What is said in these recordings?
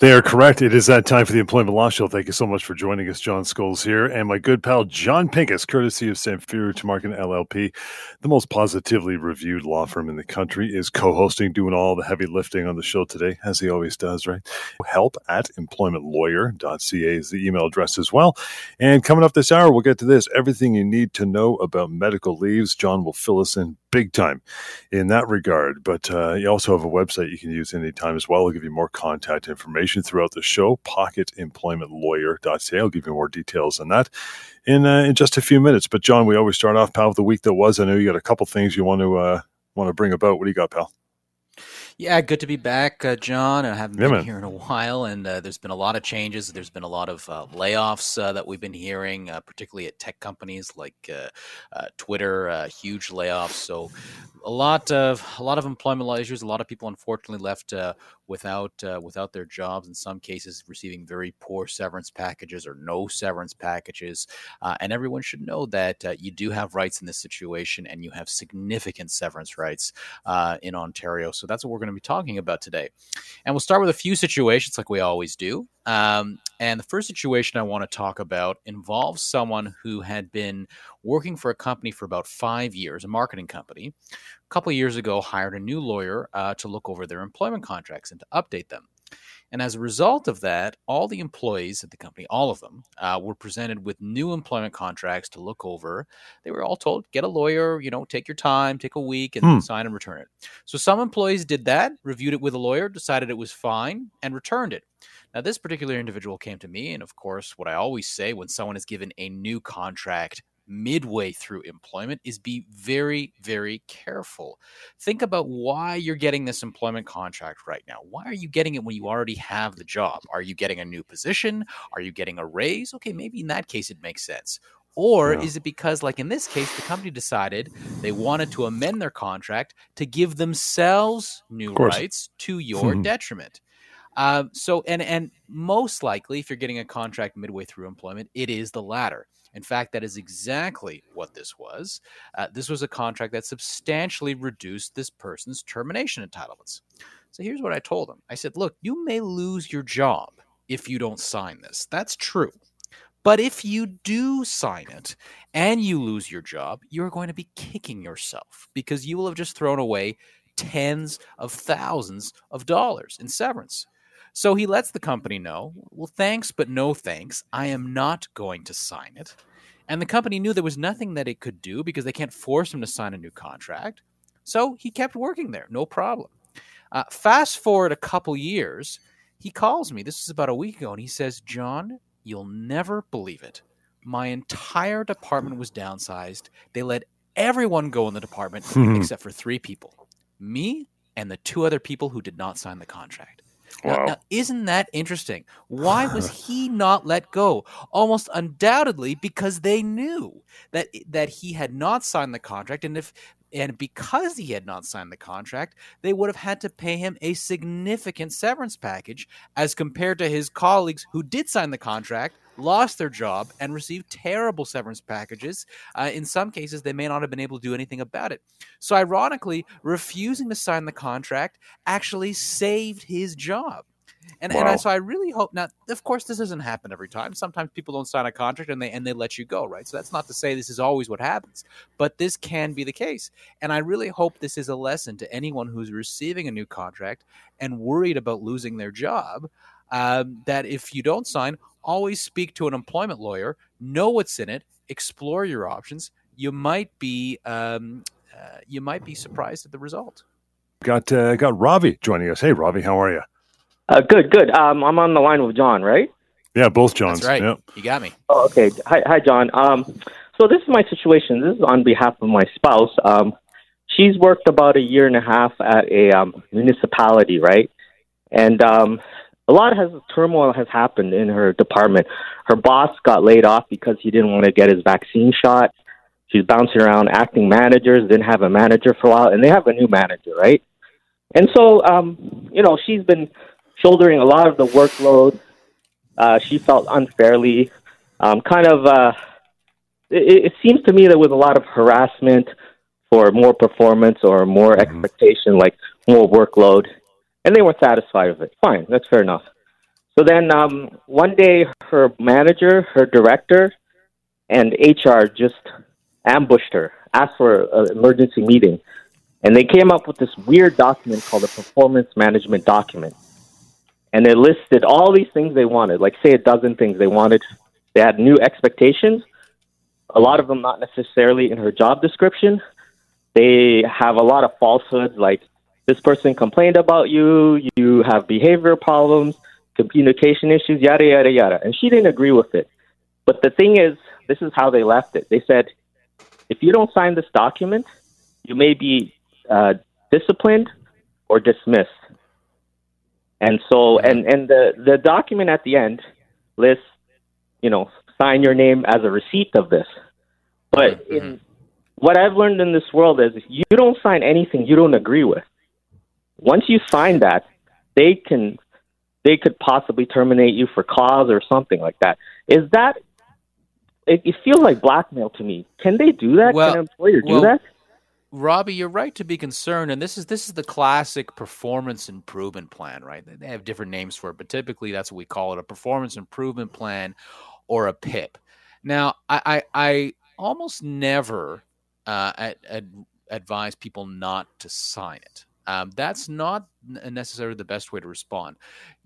They are correct. It is that time for the Employment Law Show. Thank you so much for joining us. John Scholes here, and my good pal Jon Pinkus, courtesy of Samfiru Tumarkin LLP, the most positively reviewed law firm in the country, is co-hosting, doing all the heavy lifting on the show today, as he always does. Right? Help at employmentlawyer.ca is the email address as well. And coming up this hour, we'll get to this: everything you need to know about medical leaves. John will fill us in big time in that regard. But uh, you also have a website you can use anytime as well. I'll give you more contact information throughout the show, pocketemploymentlawyer.ca. I'll give you more details on that in, uh, in just a few minutes. But John, we always start off, pal, with the week that was. I know you got a couple things you want to uh, want to bring about. What do you got, pal? Yeah, good to be back, uh, John. I haven't yeah, been man. here in a while, and uh, there's been a lot of changes. There's been a lot of uh, layoffs uh, that we've been hearing, uh, particularly at tech companies like uh, Twitter. huge layoffs. So, a lot of a lot of employment law issues. A lot of people, unfortunately, left without uh, without their jobs. In some cases, receiving very poor severance packages or no severance packages. Uh, and everyone should know that uh, you do have rights in this situation, and you have significant severance rights uh, in Ontario. So that's what we're going to be talking about today. And we'll start with a few situations, like we always do. Um, and the first situation I want to talk about involves someone who had been working for a company for about five years, a marketing company, a couple of years ago hired a new lawyer uh, to look over their employment contracts and to update them. And as a result of that, all the employees at the company, all of them, uh, were presented with new employment contracts to look over. They were all told, get a lawyer, you know, take your time, take a week, and hmm. sign and return it. So some employees did that, reviewed it with a lawyer, decided it was fine, and returned it. Now, this particular individual came to me, and of course, what I always say when someone is given a new contract midway through employment is be very, very careful. Think about why you're getting this employment contract right now. Why are you getting it when you already have the job? Are you getting a new position? Are you getting a raise? Okay, maybe in that case it makes sense. Or yeah. is it because, like in this case, the company decided they wanted to amend their contract to give themselves new rights to your mm-hmm. detriment? Um, so, and and most likely, if you're getting a contract midway through employment, it is the latter. In fact, that is exactly what this was. Uh, this was a contract that substantially reduced this person's termination entitlements. So here's what I told him I said, Look, you may lose your job if you don't sign this. That's true. But if you do sign it and you lose your job, you're going to be kicking yourself because you will have just thrown away tens of thousands of dollars in severance. So he lets the company know, well, thanks, but no thanks. I am not going to sign it. And the company knew there was nothing that it could do because they can't force him to sign a new contract. So he kept working there, no problem. Uh, fast forward a couple years, he calls me. This is about a week ago, and he says, John, you'll never believe it. My entire department was downsized. They let everyone go in the department except for three people me and the two other people who did not sign the contract. Wow. Now, now, isn't that interesting? Why was he not let go? Almost undoubtedly because they knew that that he had not signed the contract, and if and because he had not signed the contract, they would have had to pay him a significant severance package as compared to his colleagues who did sign the contract, lost their job, and received terrible severance packages. Uh, in some cases, they may not have been able to do anything about it. So, ironically, refusing to sign the contract actually saved his job. And, wow. and I, so I really hope now. Of course, this doesn't happen every time. Sometimes people don't sign a contract and they and they let you go, right? So that's not to say this is always what happens, but this can be the case. And I really hope this is a lesson to anyone who's receiving a new contract and worried about losing their job. Um, that if you don't sign, always speak to an employment lawyer, know what's in it, explore your options. You might be um, uh, you might be surprised at the result. Got uh, got Ravi joining us. Hey, Ravi, how are you? Uh, good, good. Um, I'm on the line with John, right? Yeah, both Johns. That's right. Yep. You got me. Oh, okay. Hi, hi, John. Um, so this is my situation. This is on behalf of my spouse. Um, she's worked about a year and a half at a um, municipality, right? And um, a lot has turmoil has happened in her department. Her boss got laid off because he didn't want to get his vaccine shot. She's bouncing around acting managers, didn't have a manager for a while, and they have a new manager, right? And so, um, you know, she's been shouldering a lot of the workload. Uh, she felt unfairly, um, kind of. Uh, it, it seems to me that with a lot of harassment for more performance or more mm-hmm. expectation, like more workload. and they weren't satisfied with it. Fine, that's fair enough. So then um, one day, her manager, her director, and HR just ambushed her, asked for an emergency meeting, and they came up with this weird document called a performance management document. And they listed all these things they wanted, like say a dozen things they wanted. They had new expectations, a lot of them not necessarily in her job description. They have a lot of falsehoods, like this person complained about you, you have behavior problems, communication issues, yada, yada, yada. And she didn't agree with it. But the thing is, this is how they left it. They said, if you don't sign this document, you may be uh, disciplined or dismissed. And so, and, and the, the document at the end lists, you know, sign your name as a receipt of this. But mm-hmm. in, what I've learned in this world is you don't sign anything you don't agree with. Once you sign that, they can they could possibly terminate you for cause or something like that. Is that it, it feels like blackmail to me. Can they do that? Well, Can an employer do well, that? Robbie, you're right to be concerned, and this is this is the classic performance improvement plan, right? They have different names for it, but typically that's what we call it: a performance improvement plan or a PIP. Now, I I, I almost never uh, ad, ad, advise people not to sign it. Um, that's not necessarily the best way to respond.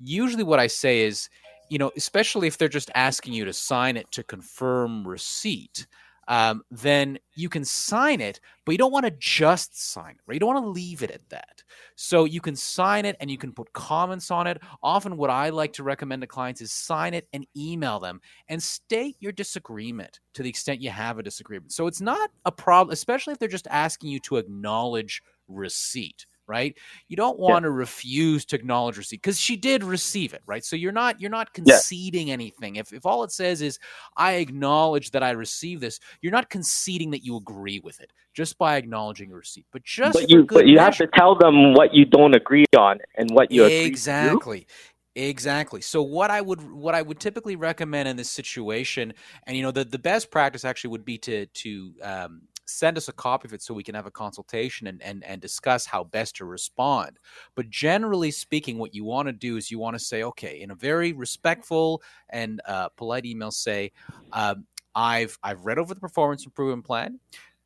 Usually, what I say is, you know, especially if they're just asking you to sign it to confirm receipt, um, then you can sign it, but you don't want to just sign it, right? You don't want to leave it at that. So you can sign it and you can put comments on it. Often, what I like to recommend to clients is sign it and email them and state your disagreement to the extent you have a disagreement. So it's not a problem, especially if they're just asking you to acknowledge receipt right? You don't want yeah. to refuse to acknowledge receipt because she did receive it, right? So you're not you're not conceding yeah. anything. If if all it says is I acknowledge that I receive this, you're not conceding that you agree with it just by acknowledging a receipt. But just but you but you measure, have to tell them what you don't agree on and what you exactly. Exactly. So what I would what I would typically recommend in this situation, and you know, the, the best practice actually would be to to um, send us a copy of it so we can have a consultation and, and, and discuss how best to respond. But generally speaking, what you want to do is you want to say, okay, in a very respectful and uh, polite email, say, um, I've I've read over the performance improvement plan.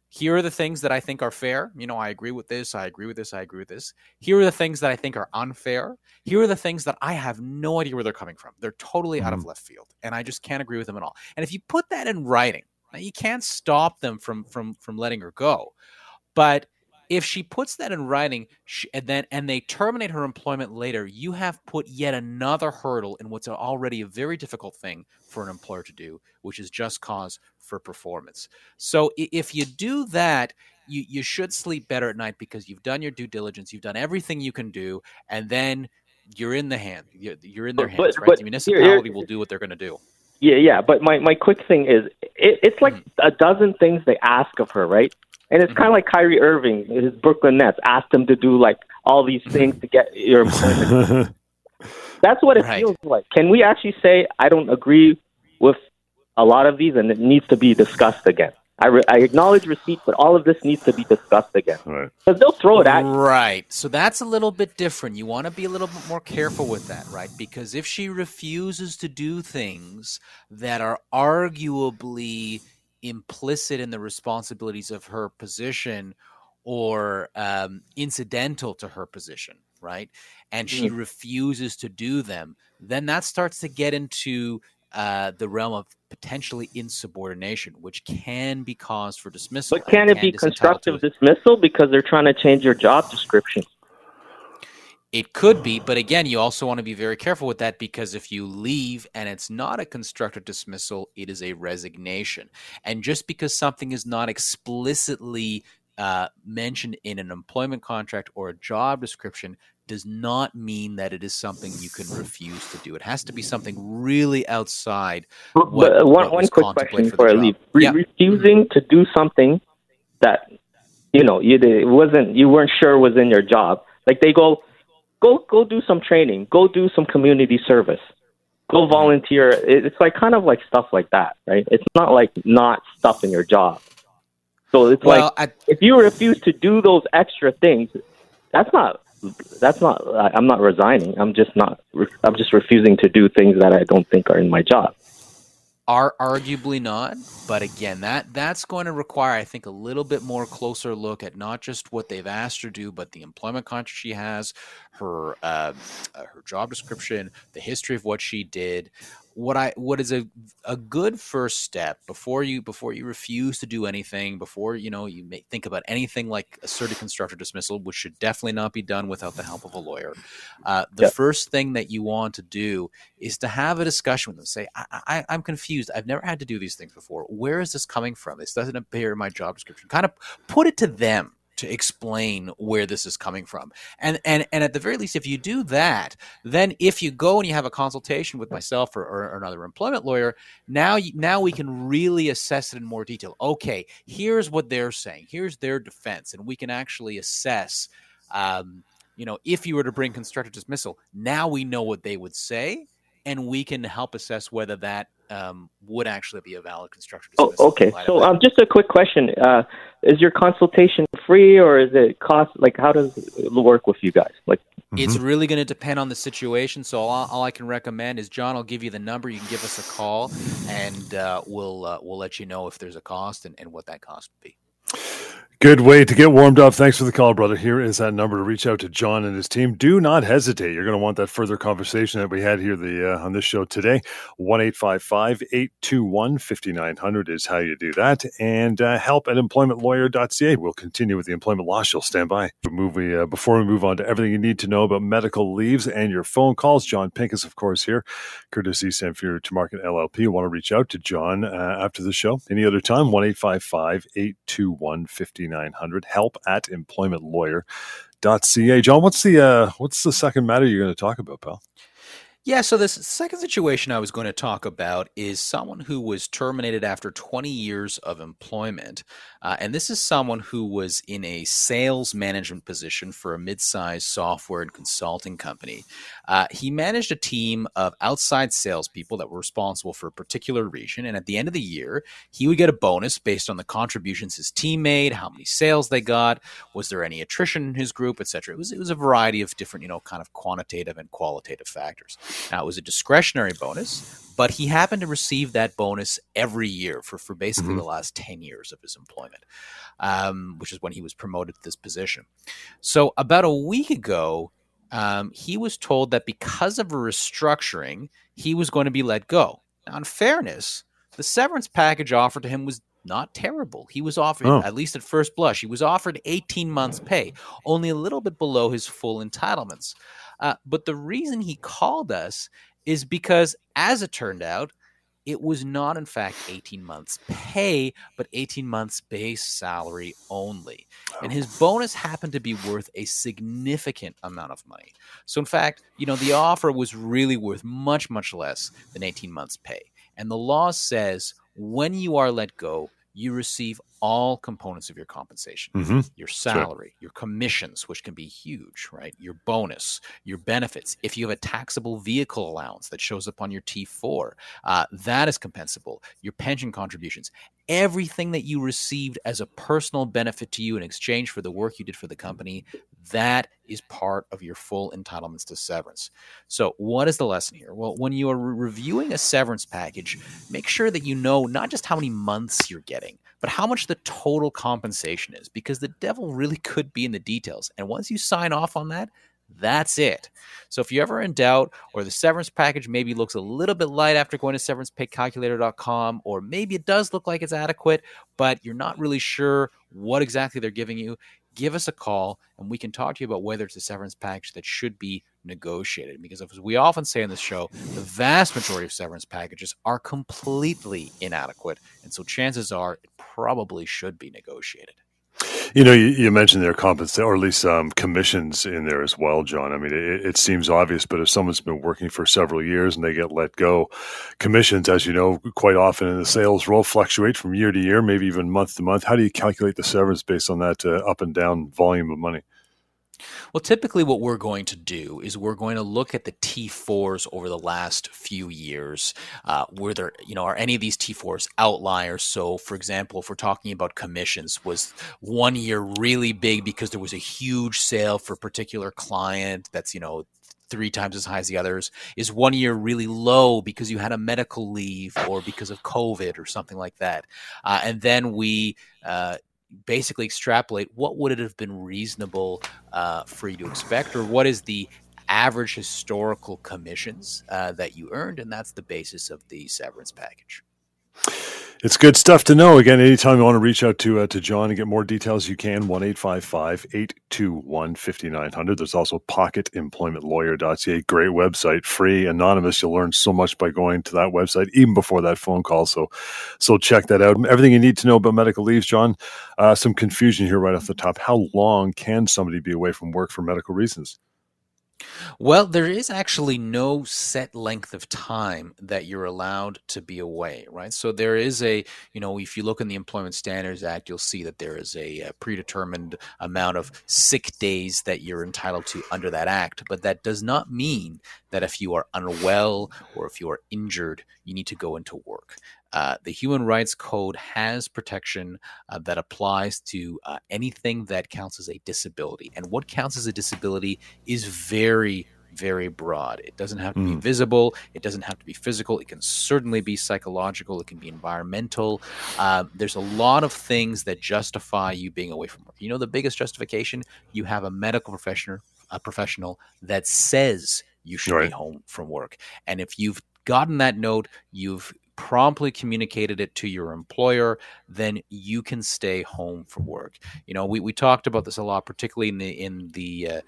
Here are the things that I think are fair. You know, I agree with this. I agree with this. I agree with this. Here are the things that I think are unfair. Here are the things that I have no idea where they're coming from. They're totally mm-hmm. out of mm-hmm. left field, and I just can't agree with them at all. And if you put that in writing, now, you can't stop them from from from letting her go, but if she puts that in writing she, and then and they terminate her employment later, you have put yet another hurdle in what's already a very difficult thing for an employer to do, which is just cause for performance. So if you do that, you you should sleep better at night because you've done your due diligence, you've done everything you can do, and then you're in the hand. You're, you're in their hands, but, right? But the municipality will do what they're going to do. Yeah, yeah. But my, my quick thing is, it, it's like mm-hmm. a dozen things they ask of her, right? And it's mm-hmm. kind of like Kyrie Irving, his Brooklyn Nets, asked him to do like all these mm-hmm. things to get your employment. That's what it right. feels like. Can we actually say I don't agree with a lot of these, and it needs to be discussed again? I, re- I acknowledge receipt, but all of this needs to be discussed again. Right. Because they'll throw it at you. Right. So that's a little bit different. You want to be a little bit more careful with that, right? Because if she refuses to do things that are arguably implicit in the responsibilities of her position or um, incidental to her position, right? And she mm. refuses to do them, then that starts to get into uh, the realm of potentially insubordination, which can be cause for dismissal. But can it can be constructive dismissal because they're trying to change your job description? It could be, but again, you also want to be very careful with that because if you leave and it's not a constructive dismissal, it is a resignation. And just because something is not explicitly uh, mentioned in an employment contract or a job description does not mean that it is something you can refuse to do. It has to be something really outside. What, but one, one quick question before I leave: Re- yeah. refusing to do something that you know you it wasn't you weren't sure was in your job. Like they go, go go do some training, go do some community service, go mm-hmm. volunteer. It's like kind of like stuff like that, right? It's not like not stuff in your job. So it's well, like I, if you refuse to do those extra things, that's not that's not. I'm not resigning. I'm just not. I'm just refusing to do things that I don't think are in my job. Are arguably not, but again, that that's going to require, I think, a little bit more closer look at not just what they've asked her to do, but the employment contract she has, her uh, uh, her job description, the history of what she did, what I what is a a good first step before you before you refuse to do anything before you know you may think about anything like asserted constructive dismissal, which should definitely not be done without the help of a lawyer. Uh, the yep. first thing that you want to do is to have a discussion with them. Say, I, I, I'm confused. I've never had to do these things before. Where is this coming from? This doesn't appear in my job description. Kind of put it to them to explain where this is coming from. And and and at the very least, if you do that, then if you go and you have a consultation with myself or, or, another employment lawyer, now you, now we can really assess it in more detail. Okay, here's what they're saying. Here's their defense, and we can actually assess. Um, you know, if you were to bring constructive dismissal, now we know what they would say, and we can help assess whether that um, would actually be a valid construction. oh. Okay. So, um, just a quick question: uh, Is your consultation free, or is it cost? Like, how does it work with you guys? Like, mm-hmm. it's really going to depend on the situation. So, all, all, I can recommend is John. I'll give you the number. You can give us a call, and uh, we'll uh, we'll let you know if there's a cost and, and what that cost would be. Good way to get warmed up. Thanks for the call, brother. Here is that number to reach out to John and his team. Do not hesitate. You're going to want that further conversation that we had here the uh, on this show today. One eight five five eight two one fifty nine hundred is how you do that. And uh, help at employmentlawyer.ca. We'll continue with the employment law. She'll stand by. Uh, before we move on to everything you need to know about medical leaves and your phone calls, Jon Pinkus, of course, here, courtesy Samfiru Tumarkin LLP. You want to reach out to John uh, after the show. Any other time, One eight five five eight two one fifty. 5900 help at employmentlawyer.ca. John, what's the uh, what's the second matter you're going to talk about, pal? Yeah, so this second situation I was going to talk about is someone who was terminated after 20 years of employment. Uh, and this is someone who was in a sales management position for a mid sized software and consulting company. Uh, he managed a team of outside salespeople that were responsible for a particular region. And at the end of the year, he would get a bonus based on the contributions his team made, how many sales they got, was there any attrition in his group, etc. It was, it was a variety of different, you know, kind of quantitative and qualitative factors. Now, it was a discretionary bonus, but he happened to receive that bonus every year for, for basically mm-hmm. the last 10 years of his employment, um, which is when he was promoted to this position. So, about a week ago, um, he was told that because of a restructuring, he was going to be let go. Now, in fairness, the severance package offered to him was not terrible. He was offered, oh. at least at first blush, he was offered 18 months' pay, only a little bit below his full entitlements. Uh, but the reason he called us is because, as it turned out, it was not, in fact, 18 months pay, but 18 months base salary only. And his oh. bonus happened to be worth a significant amount of money. So, in fact, you know, the offer was really worth much, much less than 18 months pay. And the law says when you are let go, you receive all components of your compensation mm-hmm. your salary, sure. your commissions, which can be huge, right? Your bonus, your benefits. If you have a taxable vehicle allowance that shows up on your T4, uh, that is compensable. Your pension contributions, everything that you received as a personal benefit to you in exchange for the work you did for the company, that is part of your full entitlements to severance. So, what is the lesson here? Well, when you are re- reviewing a severance package, make sure that you know not just how many months you're getting, but how much the total compensation is, because the devil really could be in the details. And once you sign off on that, that's it. So if you're ever in doubt, or the severance package maybe looks a little bit light after going to severancepaycalculator.com, or maybe it does look like it's adequate, but you're not really sure what exactly they're giving you, give us a call and we can talk to you about whether it's a severance package that should be negotiated. Because as we often say on this show, the vast majority of severance packages are completely inadequate. And so chances are it probably should be negotiated. You know, you, you mentioned their compensation, or at least um, commissions in there as well, John. I mean, it, it, seems obvious, but if someone's been working for several years and they get let go, commissions, as you know, quite often in the sales role fluctuate from year to year, maybe even month to month. How do you calculate the severance based on that uh, up and down volume of money? Well, typically, what we're going to do is we're going to look at the T4s over the last few years. Uh, were there, you know, are any of these T4s outliers? So, for example, if we're talking about commissions, was one year really big because there was a huge sale for a particular client that's, you know, three times as high as the others? Is one year really low because you had a medical leave or because of COVID or something like that? Uh, and then we uh, basically extrapolate what would it have been reasonable uh, for you to expect, or what is the average historical commissions uh, that you earned, and that's the basis of the severance package. It's good stuff to know. Again, anytime you want to reach out to uh, to John and get more details, you can 1 821 5900. There's also pocketemploymentlawyer.ca. Great website, free, anonymous. You'll learn so much by going to that website, even before that phone call. So, so check that out. Everything you need to know about medical leaves, John. Uh, some confusion here right off the top. How long can somebody be away from work for medical reasons? Well, there is actually no set length of time that you're allowed to be away, right? So there is a, you know, if you look in the Employment Standards Act, you'll see that there is a, a predetermined amount of sick days that you're entitled to under that act. But that does not mean that if you are unwell or if you are injured, you need to go into work. Uh, the Human Rights Code has protection uh, that applies to uh, anything that counts as a disability. And what counts as a disability is very, very broad. It doesn't have to mm. be visible. It doesn't have to be physical. It can certainly be psychological. It can be environmental. Uh, there's a lot of things that justify you being away from work. You know, the biggest justification you have a medical professional, a professional that says you should right. be home from work. And if you've gotten that note, you've promptly communicated it to your employer, then you can stay home from work. You know, we, we talked about this a lot, particularly in the in the uh,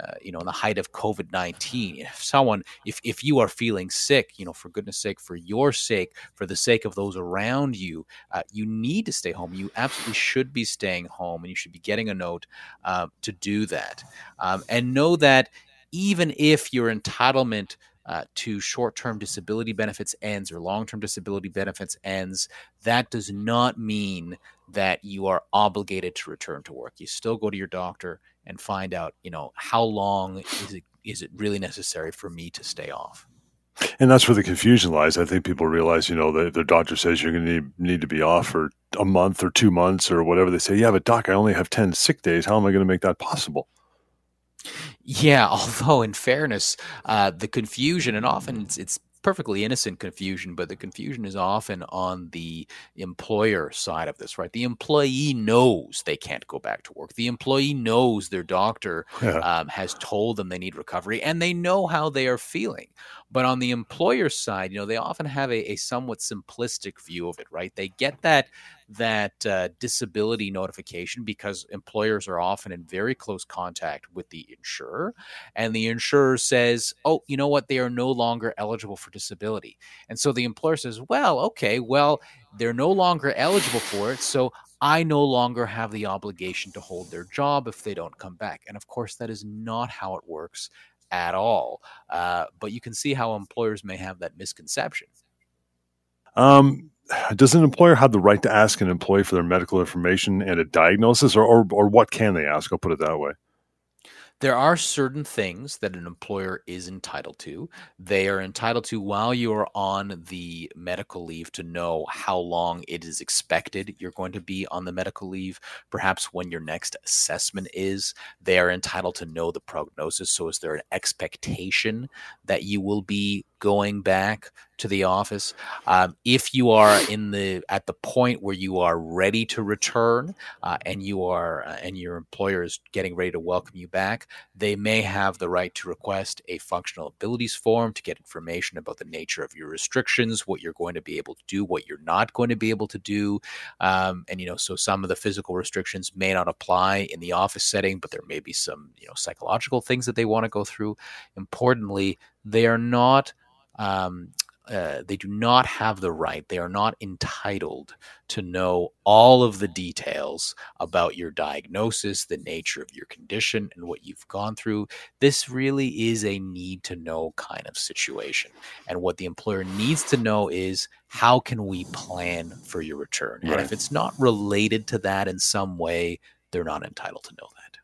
uh, you know in the height of COVID nineteen. If someone, if if you are feeling sick, you know, for goodness sake, for your sake, for the sake of those around you, uh, you need to stay home. You absolutely should be staying home, and you should be getting a note uh, to do that. Um, and know that even if your entitlement uh, to short term disability benefits ends or long term disability benefits ends, that does not mean that you are obligated to return to work. You still go to your doctor and find out, you know, how long is it is it really necessary for me to stay off? And that's where the confusion lies. I think people realize, you know, the, the doctor says you're going to need, need to be off for a month or two months or whatever. They say, yeah, but doc, I only have 10 sick days. How am I going to make that possible? Yeah, although in fairness, uh, the confusion, and often it's, it's perfectly innocent confusion, but the confusion is often on the employer side of this, right? The employee knows they can't go back to work. The employee knows their doctor yeah. um, has told them they need recovery and they know how they are feeling. But on the employer side, you know, they often have a, a somewhat simplistic view of it, right? They get that that uh, disability notification because employers are often in very close contact with the insurer, and the insurer says, "Oh, you know what? They are no longer eligible for disability." And so the employer says, "Well, okay, well, they're no longer eligible for it, so I no longer have the obligation to hold their job if they don't come back. And of course, that is not how it works at all. Uh, but you can see how employers may have that misconception. Um, does an employer have the right to ask an employee for their medical information and a diagnosis, or, or, or what can they ask? I'll put it that way. There are certain things that an employer is entitled to. They are entitled to, while you are on the medical leave, to know how long it is expected you're going to be on the medical leave, perhaps when your next assessment is. They are entitled to know the prognosis. So, is there an expectation that you will be going back to the office. Um, if you are in the at the point where you are ready to return uh, and you are uh, and your employer is getting ready to welcome you back, they may have the right to request a functional abilities form to get information about the nature of your restrictions, what you're going to be able to do, what you're not going to be able to do, um, and you know so some of the physical restrictions may not apply in the office setting, but there may be some you know psychological things that they want to go through. Importantly, they are not um, uh, they do not have the right, they are not entitled to know all of the details about your diagnosis, the nature of your condition, and what you've gone through. This really is a need to know kind of situation. And what the employer needs to know is how can we plan for your return? Right. And if it's not related to that in some way, they're not entitled to know that.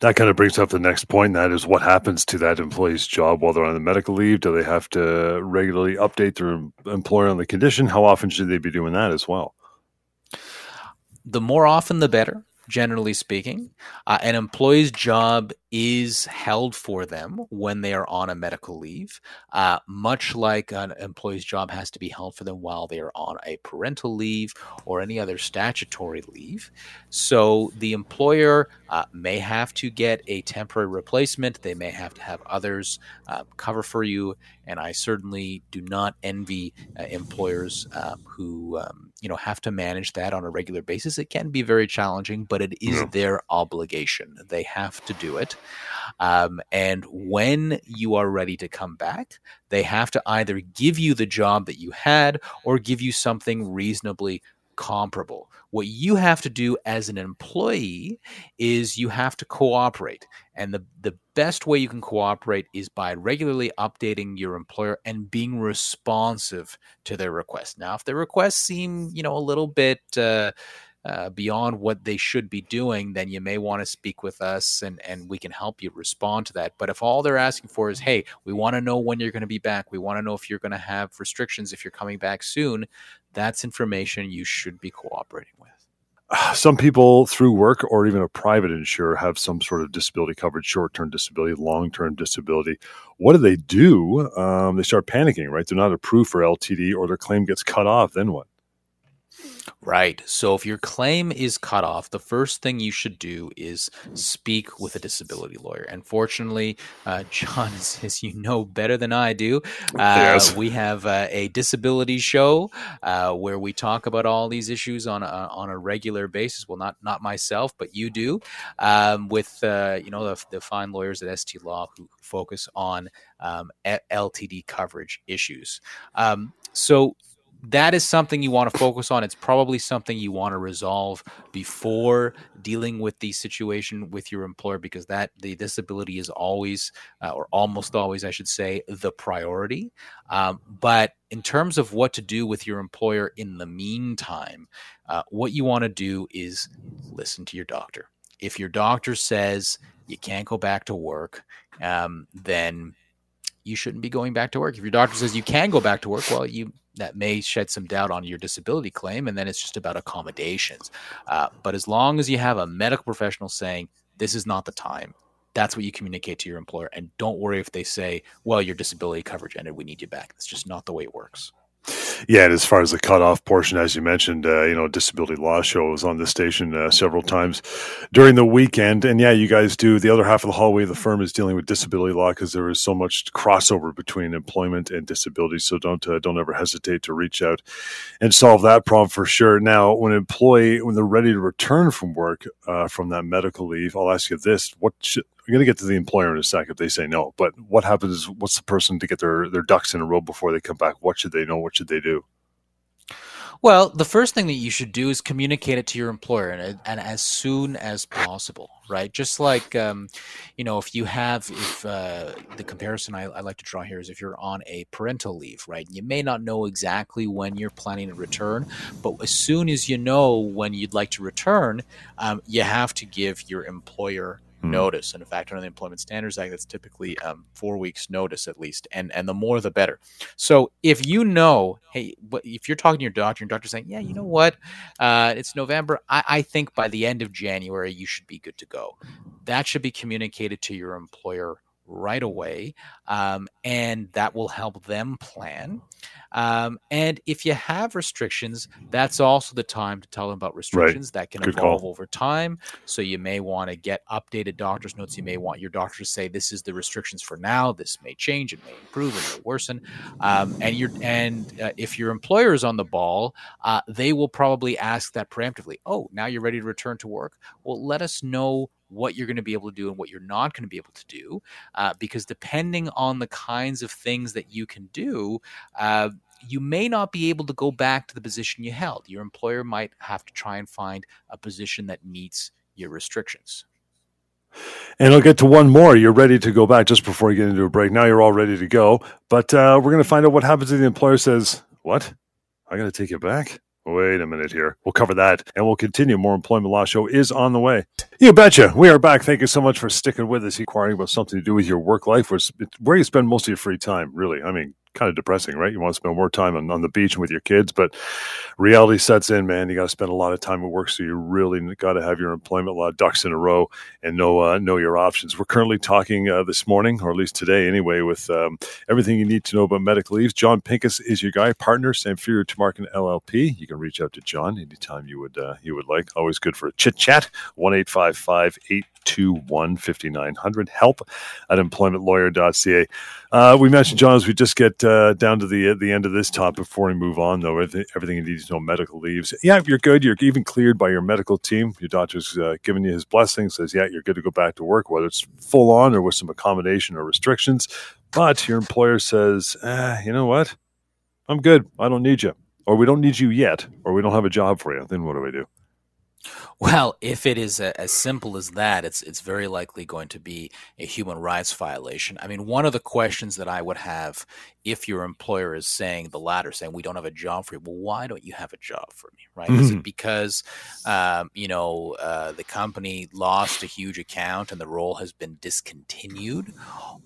That kind of brings up the next point. That is what happens to that employee's job while they're on the medical leave. Do they have to regularly update their employer on the condition? How often should they be doing that as well? The more often, the better generally speaking. Uh, an employee's job is held for them when they are on a medical leave, uh, much like an employee's job has to be held for them while they are on a parental leave or any other statutory leave. So the employer uh, may have to get a temporary replacement. They may have to have others uh, cover for you. And I certainly do not envy uh, employers um, who um, you know have to manage that on a regular basis. It can be very challenging, but it is yeah. their obligation. They have to do it. Um, and when you are ready to come back, they have to either give you the job that you had or give you something reasonably comparable. What you have to do as an employee is you have to cooperate. And the, the best way you can cooperate is by regularly updating your employer and being responsive to their requests. Now, if their requests seem, you know, a little bit uh, uh, beyond what they should be doing, then you may want to speak with us and, and we can help you respond to that. But if all they're asking for is, hey, we want to know when you're going to be back, we want to know if you're going to have restrictions, if you're coming back soon, that's information you should be cooperating with. Some people through work or even a private insurer have some sort of disability coverage, short term disability, long term disability. What do they do? Um, they start panicking, right? They're not approved for LTD or their claim gets cut off. Then what? Right. So if your claim is cut off, the first thing you should do is speak with a disability lawyer. And fortunately, uh, John, as, as, you know better than I do, uh, yes. we have uh, a disability show uh, where we talk about all these issues on a, on a regular basis. Well, not not myself, but you do, um, with uh, you know the, the, fine lawyers at ST Law who focus on um, LTD coverage issues. Um, so that is something you want to focus on. It's probably something you want to resolve before dealing with the situation with your employer because that the disability is always, uh, or almost always, I should say, the priority. Um, but in terms of what to do with your employer in the meantime, uh, what you want to do is listen to your doctor. If your doctor says you can't go back to work, um, then you shouldn't be going back to work. If your doctor says you can go back to work, well, you that may shed some doubt on your disability claim, and then it's just about accommodations. Uh, but as long as you have a medical professional saying this is not the time, that's what you communicate to your employer, and don't worry if they say, "Well, your disability coverage ended, we need you back." That's just not the way it works. Yeah, and as far as the cutoff portion, as you mentioned, uh, you know, Disability Law Show was on the station uh, several times during the weekend. And yeah, you guys do. The other half of the hallway of the firm is dealing with disability law because there is so much crossover between employment and disability. So don't uh, don't ever hesitate to reach out and solve that problem for sure. Now, when an employee when they're ready to return from work uh, from that medical leave, I'll ask you this: What should, I'm going to get to the employer in a sec if they say no. But what happens? What's the person to get their their ducks in a row before they come back? What should they know? What should they do? Well, the first thing that you should do is communicate it to your employer, and, and as soon as possible, right? Just like, um, you know, if you have, if uh, the comparison I, I, like to draw here is if you're on a parental leave, right? You may not know exactly when you're planning to return, but as soon as you know when you'd like to return, um, you have to give your employer mm. notice. And in fact, under the Employment Standards Act, that's typically um, four weeks notice at least, and and the more the better. So if you know, hey, if you're talking to your doctor, your doctor's saying, yeah, you know what, uh, it's November. I, I think by the end of January you should be good to go. That should be communicated to your employer right away, um, and that will help them plan. Um, and if you have restrictions, that's also the time to tell them about restrictions right. that can Good evolve call. over time. So you may want to get updated doctor's notes. You may want your doctor to say, "This is the restrictions for now. This may change. It may improve. It may worsen." Um, and you and uh, if your employer is on the ball, uh, they will probably ask that preemptively. Oh, now you're ready to return to work. Well, let us know what you're going to be able to do and what you're not going to be able to do. Uh, because depending on the kinds of things that you can do, uh, you may not be able to go back to the position you held. Your employer might have to try and find a position that meets your restrictions. And I'll get to one more. You're ready to go back just before you get into a break. Now you're all ready to go. But uh, we're going to find out what happens if the employer says, What? I got to take you back? Wait a minute here. We'll cover that and we'll continue. More Employment Law Show is on the way. You betcha. We are back. Thank you so much for sticking with us, inquiring about something to do with your work life, where you spend most of your free time, really. I mean, kind of depressing, right? You want to spend more time on, on the beach and with your kids, but reality sets in, man. You got to spend a lot of time at work, so you really got to have your employment law ducks in a row and know uh, know your options. We're currently talking uh, this morning, or at least today, anyway, with um, everything you need to know about medical leaves. Jon Pinkus is your guy, partner, Samfiru Tumarkin LLP. You can reach out to John anytime you would uh, you would like. Always good for a chit chat. One eight five five eight two one fifty nine hundred. Help at employmentlawyer.ca. Uh, we mentioned John as we just get uh, down to the the end of this topic before we move on, though. Everything you need to know medical leaves. Yeah, if you're good. You're even cleared by your medical team. Your doctor's uh, giving you his blessing, says, yeah, you're good to go back to work, whether it's full on or with some accommodation or restrictions. But your employer says, eh, you know what? I'm good. I don't need you. Or we don't need you yet. Or we don't have a job for you. Then what do we do? Well, if it is a, as simple as that, it's it's very likely going to be a human rights violation. I mean, one of the questions that I would have if your employer is saying the latter, saying we don't have a job for you, well, why don't you have a job for me, right? Mm-hmm. Is it mm-hmm. because um, you know uh, the company lost a huge account and the role has been discontinued,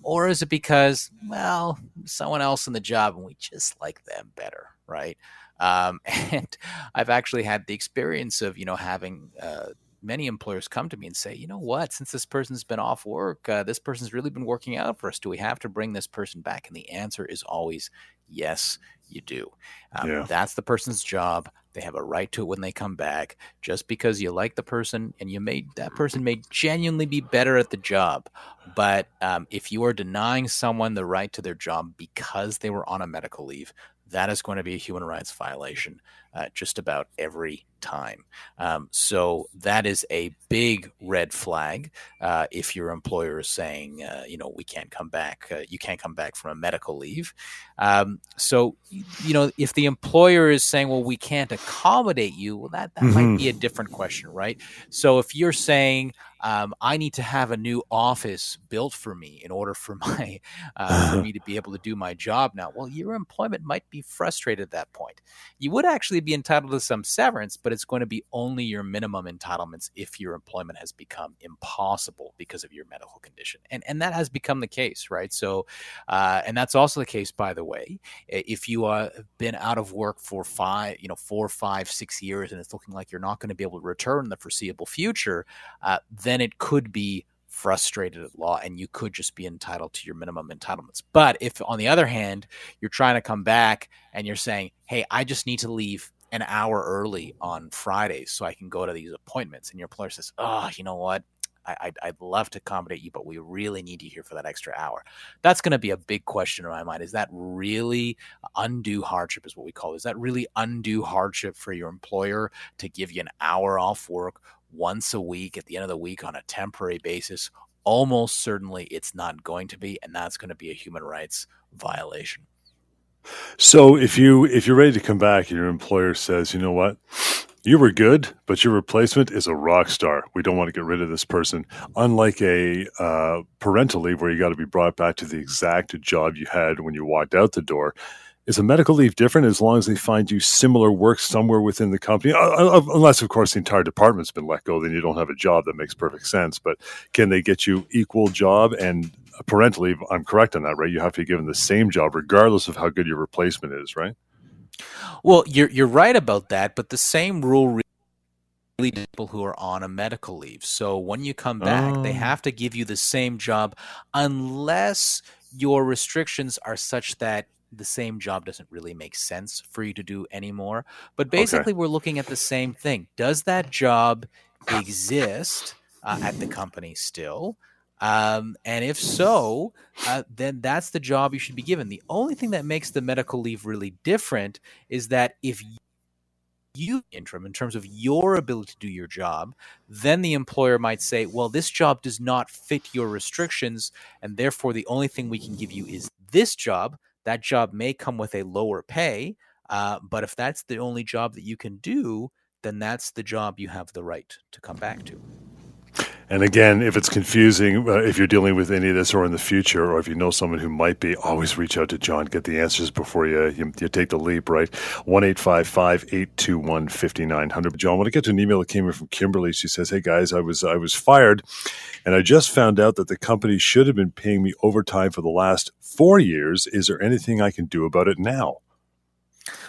or is it because well someone else in the job and we just like them better, right? Um, and I've actually had the experience of, you know, having uh, many employers come to me and say, you know what, since this person's been off work, uh, this person's really been working out for us. Do we have to bring this person back? And the answer is always yes, you do. Um, yeah. That's the person's job. They have a right to it when they come back. Just because you like the person and you may that person may genuinely be better at the job, but um, if you are denying someone the right to their job because they were on a medical leave, that is going to be a human rights violation uh, just about every time. Um, so that is a big red flag uh, if your employer is saying, uh, you know, we can't come back, uh, you can't come back from a medical leave. Um, so, you know, if the employer is saying, well, we can't accommodate you, well, that, that mm-hmm. might be a different question, right? So if you're saying, um, I need to have a new office built for me in order for my uh, for me to be able to do my job now. Well, your employment might be frustrated at that point. You would actually be entitled to some severance, but it's going to be only your minimum entitlements if your employment has become impossible because of your medical condition, and and that has become the case, right? So, uh, and that's also the case, by the way, if you uh, have been out of work for five, you know, four, five, six years, and it's looking like you're not going to be able to return in the foreseeable future, uh, then it could be frustrated at law and you could just be entitled to your minimum entitlements. But if, on the other hand, you're trying to come back and you're saying, hey, I just need to leave an hour early on Fridays so I can go to these appointments, and your employer says, oh, you know what? I, would I'd love to accommodate you, but we really need you here for that extra hour. That's going to be a big question in my mind. Is that really undue hardship? Is what we call. It. Is that really undue hardship for your employer to give you an hour off work once a week at the end of the week on a temporary basis? Almost certainly, it's not going to be, and that's going to be a human rights violation. So if you if you're ready to come back and your employer says, you know what, you were good, but your replacement is a rock star. We don't want to get rid of this person. Unlike a uh, parental leave where you got to be brought back to the exact job you had when you walked out the door. Is a medical leave different as long as they find you similar work somewhere within the company? Uh, uh, unless, of course, the entire department's been let go, then you don't have a job. That makes perfect sense. But can they get you equal job and parental leave? I'm correct on that, right? You have to be given the same job regardless of how good your replacement is, right? Well, you're you're right about that, but the same rule really people who are on a medical leave. So when you come back, oh. they have to give you the same job unless your restrictions are such that the same job doesn't really make sense for you to do anymore. But basically, okay. we're looking at the same thing. Does that job exist uh, at the company still? Um, and if so, uh, then that's the job you should be given. The only thing that makes the medical leave really different is that if you interim in terms of your ability to do your job, then the employer might say, well, this job does not fit your restrictions, and therefore the only thing we can give you is this job that job may come with a lower pay, uh, but if that's the only job that you can do, then that's the job you have the right to come back to. And again, if it's confusing, uh, if you're dealing with any of this or in the future, or if you know someone who might be, always reach out to John. Get the answers before you you, you take the leap, right? 1 821 5900. John, I want to get to an email that came in from Kimberly. She says, Hey guys, I was, I was fired and I just found out that the company should have been paying me overtime for the last four years. Is there anything I can do about it now?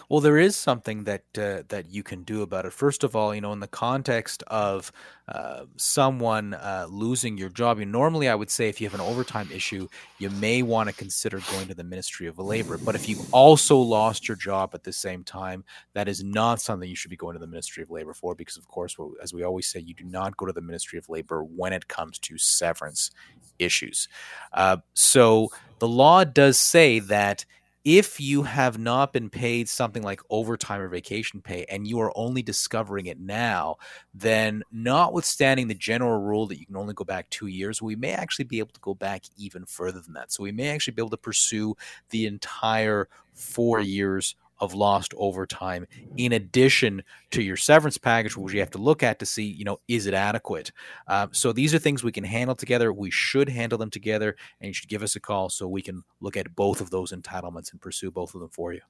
Well, there is something that uh, that you can do about it. First of all, you know, in the context of uh, someone uh, losing your job, you normally I would say if you have an overtime issue, you may want to consider going to the Ministry of Labor. But if you've also lost your job at the same time, that is not something you should be going to the Ministry of Labor for, because of course, as we always say, you do not go to the Ministry of Labor when it comes to severance issues. Uh, so the law does say that if you have not been paid something like overtime or vacation pay and you are only discovering it now, then notwithstanding the general rule that you can only go back two years, we may actually be able to go back even further than that. So we may actually be able to pursue the entire four years of lost overtime in addition to your severance package which you have to look at to see you know is it adequate um, so these are things we can handle together we should handle them together and you should give us a call so we can look at both of those entitlements and pursue both of them for you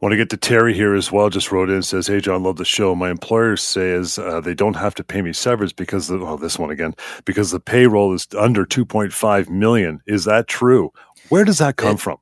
want to get to Terry here as well. Just wrote in says, "Hey Jon, love the show. My employer says uh, they don't have to pay me severance because the, oh this one again because the payroll is under two point five million. Is that true? Where does that come it, from?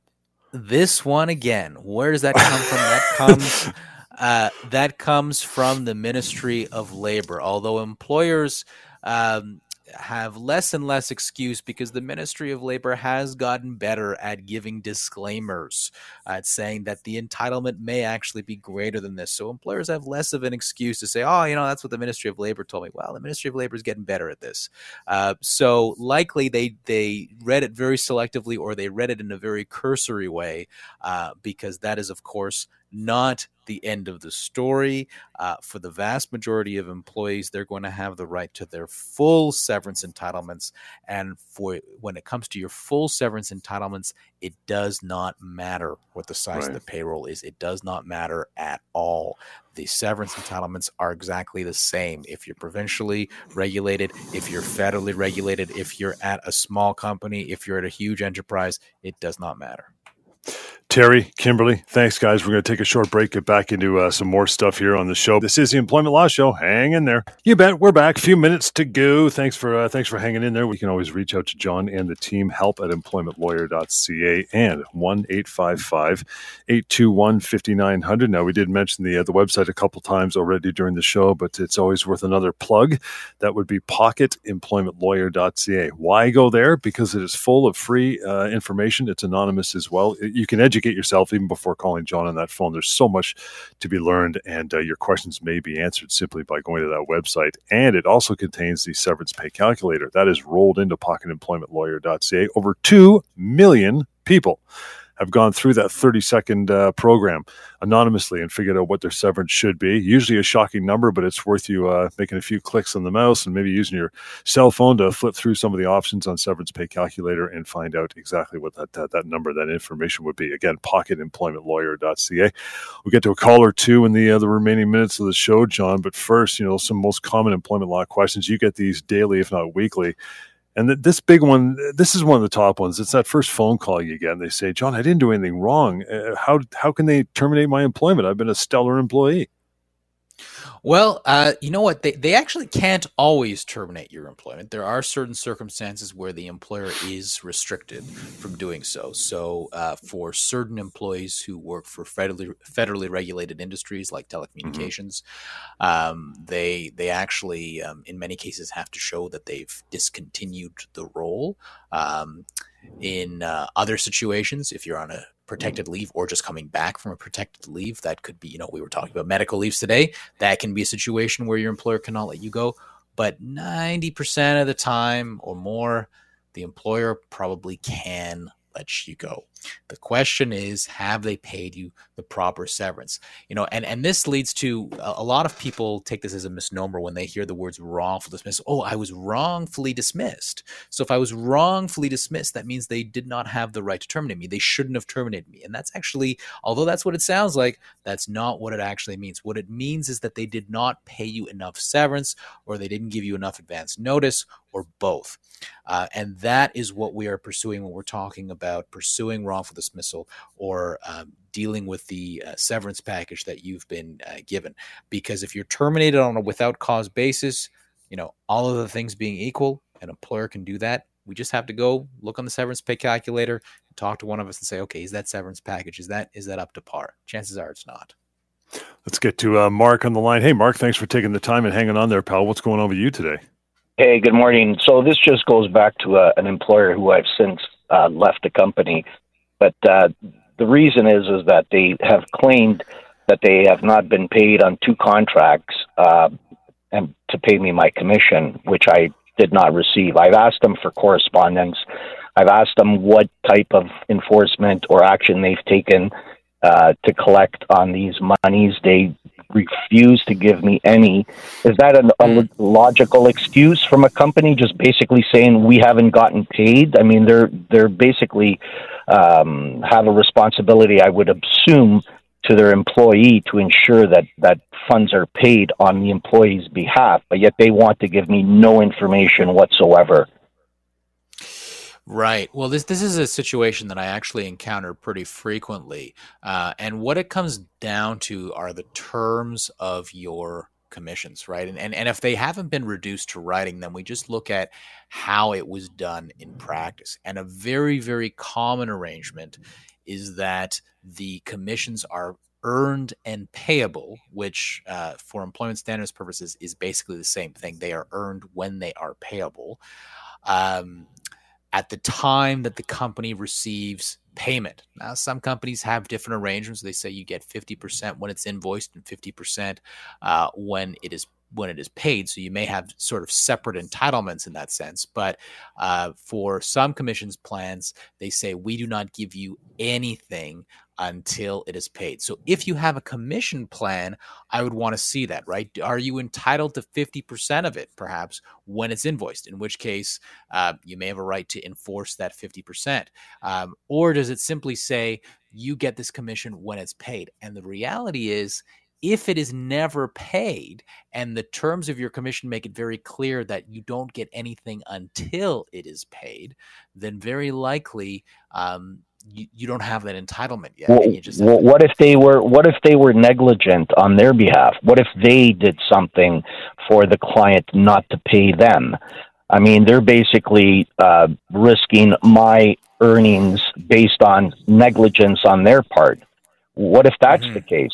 This one again. Where does that come from? that comes uh, that comes from the Ministry of Labor. Although employers um, have less and less excuse because the Ministry of Labor has gotten better at giving disclaimers, at saying that the entitlement may actually be greater than this. So employers have less of an excuse to say, oh, you know, that's what the Ministry of Labor told me. Well, the Ministry of Labor is getting better at this. Uh, so likely they they read it very selectively or they read it in a very cursory way uh, because that is, of course, not the end of the story. Uh, for the vast majority of employees, they're going to have the right to their full severance entitlements. And for when it comes to your full severance entitlements, it does not matter what the size right. of the payroll is. It does not matter at all. The severance entitlements are exactly the same. If you're provincially regulated, if you're federally regulated, if you're at a small company, if you're at a huge enterprise, it does not matter. Terry, Kimberly, thanks, guys. We're going to take a short break, get back into uh, some more stuff here on the show. This is the Employment Law Show. Hang in there. You bet. We're back. A few minutes to go. Thanks for uh, thanks for hanging in there. We can always reach out to Jon and the team. Help at employmentlawyer.ca and one eight five five eight two one fifty nine hundred. Now we did mention the uh, the website a couple times already during the show, but it's always worth another plug. That would be pocketemploymentlawyer.ca. Why go there? Because it is full of free uh, information. It's anonymous as well. You can educate educate yourself even before calling Jon on that phone. There's so much to be learned, and uh, your questions may be answered simply by going to that website. And it also contains the severance pay calculator that is rolled into pocketemploymentlawyer.ca. Over 2 million people have gone through that 30 second uh, program anonymously and figured out what their severance should be. Usually a shocking number, but it's worth you uh, making a few clicks on the mouse and maybe using your cell phone to flip through some of the options on severance pay calculator and find out exactly what that, that, that number, that information would be. Again, pocketemploymentlawyer.ca. We'll get to a call or two in the, uh, the remaining minutes of the show, Jon. But first, you know, some most common employment law questions. You get these daily, if not weekly. And th- this big one, this is one of the top ones. It's that first phone call you get, and they say, "Jon, I didn't do anything wrong. Uh, how how can they terminate my employment? I've been a stellar employee." Well, uh, you know what? They, they actually can't always terminate your employment. There are certain circumstances where the employer is restricted from doing so. So, uh, for certain employees who work for federally federally regulated industries like mm-hmm. telecommunications, mm-hmm. um, they they actually, um, in many cases, have to show that they've discontinued the role. Um, in uh, other situations, if you're on a protected leave or just coming back from a protected leave. That could be, you know, we were talking about medical leaves today. That can be a situation where your employer cannot let you go. But 90% of the time or more, the employer probably can let you go. The question is, have they paid you the proper severance? You know, and and this leads to a, a lot of people take this as a misnomer when they hear the words wrongful dismissal. Oh, I was wrongfully dismissed. So if I was wrongfully dismissed, that means they did not have the right to terminate me. They shouldn't have terminated me. And that's actually, although that's what it sounds like, that's not what it actually means. What it means is that they did not pay you enough severance, or they didn't give you enough advance notice, or both. Uh, and that is what we are pursuing when we're talking about pursuing wrongful dismissal or um, dealing with the uh, severance package that you've been uh, given. Because if you're terminated on a without cause basis, you know, all of the things being equal, an employer can do that. We just have to go look on the severance pay calculator, and talk to one of us and say, okay, is that severance package is that is that up to par? Chances are it's not. Let's get to uh, Mark on the line. Hey, Mark, thanks for taking the time and hanging on there, pal. What's going on with you today? Hey, good morning. So this just goes back to uh, an employer who I've since uh, left the company, but uh, the reason is is that they have claimed that they have not been paid on two contracts uh, and to pay me my commission, which I did not receive. I've asked them for correspondence. I've asked them what type of enforcement or action they've taken uh, to collect on these monies. They refuse to give me any. Is that an, a hmm. logical excuse from a company just basically saying we haven't gotten paid? I mean, they're they're basically um, have a responsibility, I would assume, to their employee to ensure that that funds are paid on the employee's behalf, but yet they want to give me no information whatsoever. Right. Well, this this is a situation that I actually encounter pretty frequently, uh, and what it comes down to are the terms of your commissions, right? And, and and if they haven't been reduced to writing, then we just look at how it was done in practice. And a very very common arrangement is that the commissions are earned and payable, which uh, for employment standards purposes is basically the same thing. They are earned when they are payable. Um, at the time that the company receives payment. Now, some companies have different arrangements. They say you get 50% when it's invoiced and 50% uh, when it is when it is paid. So you may have sort of separate entitlements in that sense. But uh, for some commissions plans, they say we do not give you anything until it is paid. So if you have a commission plan, I would want to see that, right? Are you entitled to 50% of it, perhaps, when it's invoiced? In which case, uh, you may have a right to enforce that 50%. Um, or does it simply say you get this commission when it's paid? And the reality is, if it is never paid and the terms of your commission make it very clear that you don't get anything until it is paid, then very likely um, you, you don't have that entitlement yet. Well, what if they were what if they were negligent on their behalf? What if they did something for the client not to pay them? I mean, they're basically uh, risking my earnings based on negligence on their part. What if that's mm-hmm. the case?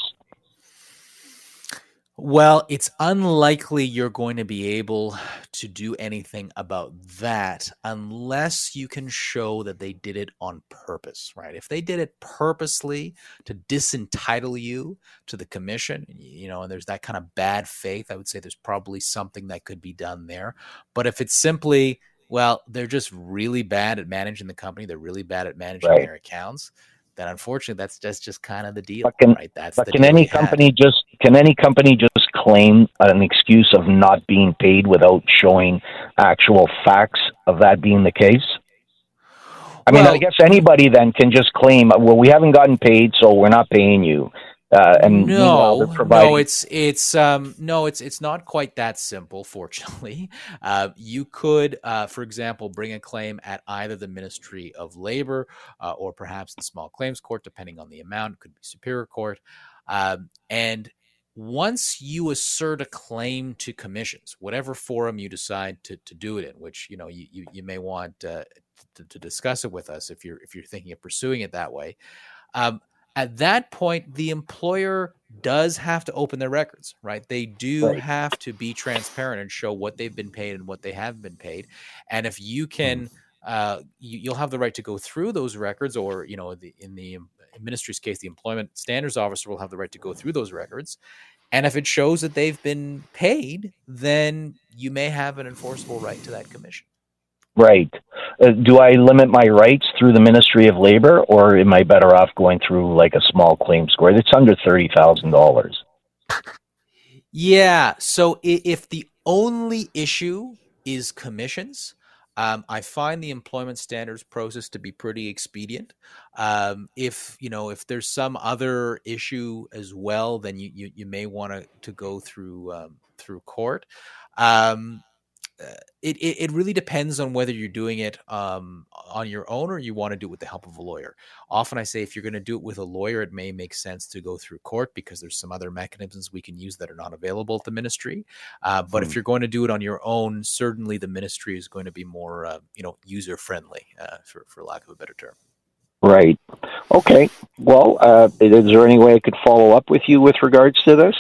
Well, it's unlikely you're going to be able to do anything about that unless you can show that they did it on purpose, right? If they did it purposely to disentitle you to the commission, you know, and there's that kind of bad faith, I would say there's probably something that could be done there. But if it's simply, well, they're just really bad at managing the company, they're really bad at managing right. their accounts, then unfortunately that's that's just kind of the deal right that's but can any company just can any company just claim an excuse of not being paid without showing actual facts of that being the case i well, mean i guess anybody then can just claim well we haven't gotten paid so we're not paying you uh, and no, no, it's it's um, no, it's it's not quite that simple. Fortunately, uh, you could, uh, for example, bring a claim at either the Ministry of Labor uh, or perhaps the Small Claims Court, depending on the amount. It could be Superior Court, um, and once you assert a claim to commissions, whatever forum you decide to, to do it in, which you know you, you, you may want uh, to, to, discuss it with us if you're if you're thinking of pursuing it that way. Um, at that point, the employer does have to open their records, right? They do right. have to be transparent and show what they've been paid and what they have been paid. And if you can, mm-hmm. uh, you, will have the right to go through those records, or you know, the, in the ministry's case, the employment standards officer will have the right to go through those records. And if it shows that they've been paid, then you may have an enforceable right to that commission. Right. Uh, do I limit my rights through the Ministry of Labor, or am I better off going through like a small claims court that's under thirty thousand dollars? Yeah. So if the only issue is commissions, um, I find the employment standards process to be pretty expedient. Um, if you know if there's some other issue as well, then you you, you may want to to go through um, through court. Um, uh, it, it, it really depends on whether you're doing it um, on your own or you want to do it with the help of a lawyer. Often I say if you're going to do it with a lawyer, it may make sense to go through court because there's some other mechanisms we can use that are not available at the ministry. Uh, but hmm. if you're going to do it on your own, certainly the ministry is going to be more uh, you know user friendly, uh, for for lack of a better term. Right. Okay. Well, uh, is there any way I could follow up with you with regards to this?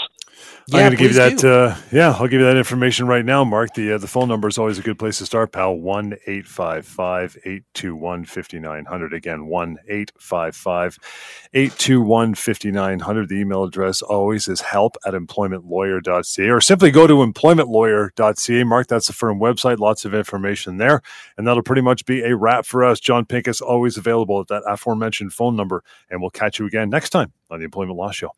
Yeah, I'm going to give you that. Uh, yeah, I'll give you that information right now, Mark. The uh, the phone number is always a good place to start, pal. One eight five five eight two one fifty nine hundred. Again, one eight five five eight two one fifty nine hundred. The email address always is help at employmentlawyer.ca, or simply go to employmentlawyer.ca. Mark, that's the firm website. Lots of information there, and that'll pretty much be a wrap for us. Jon Pinkus always available at that aforementioned phone number, and we'll catch you again next time on the Employment Law Show.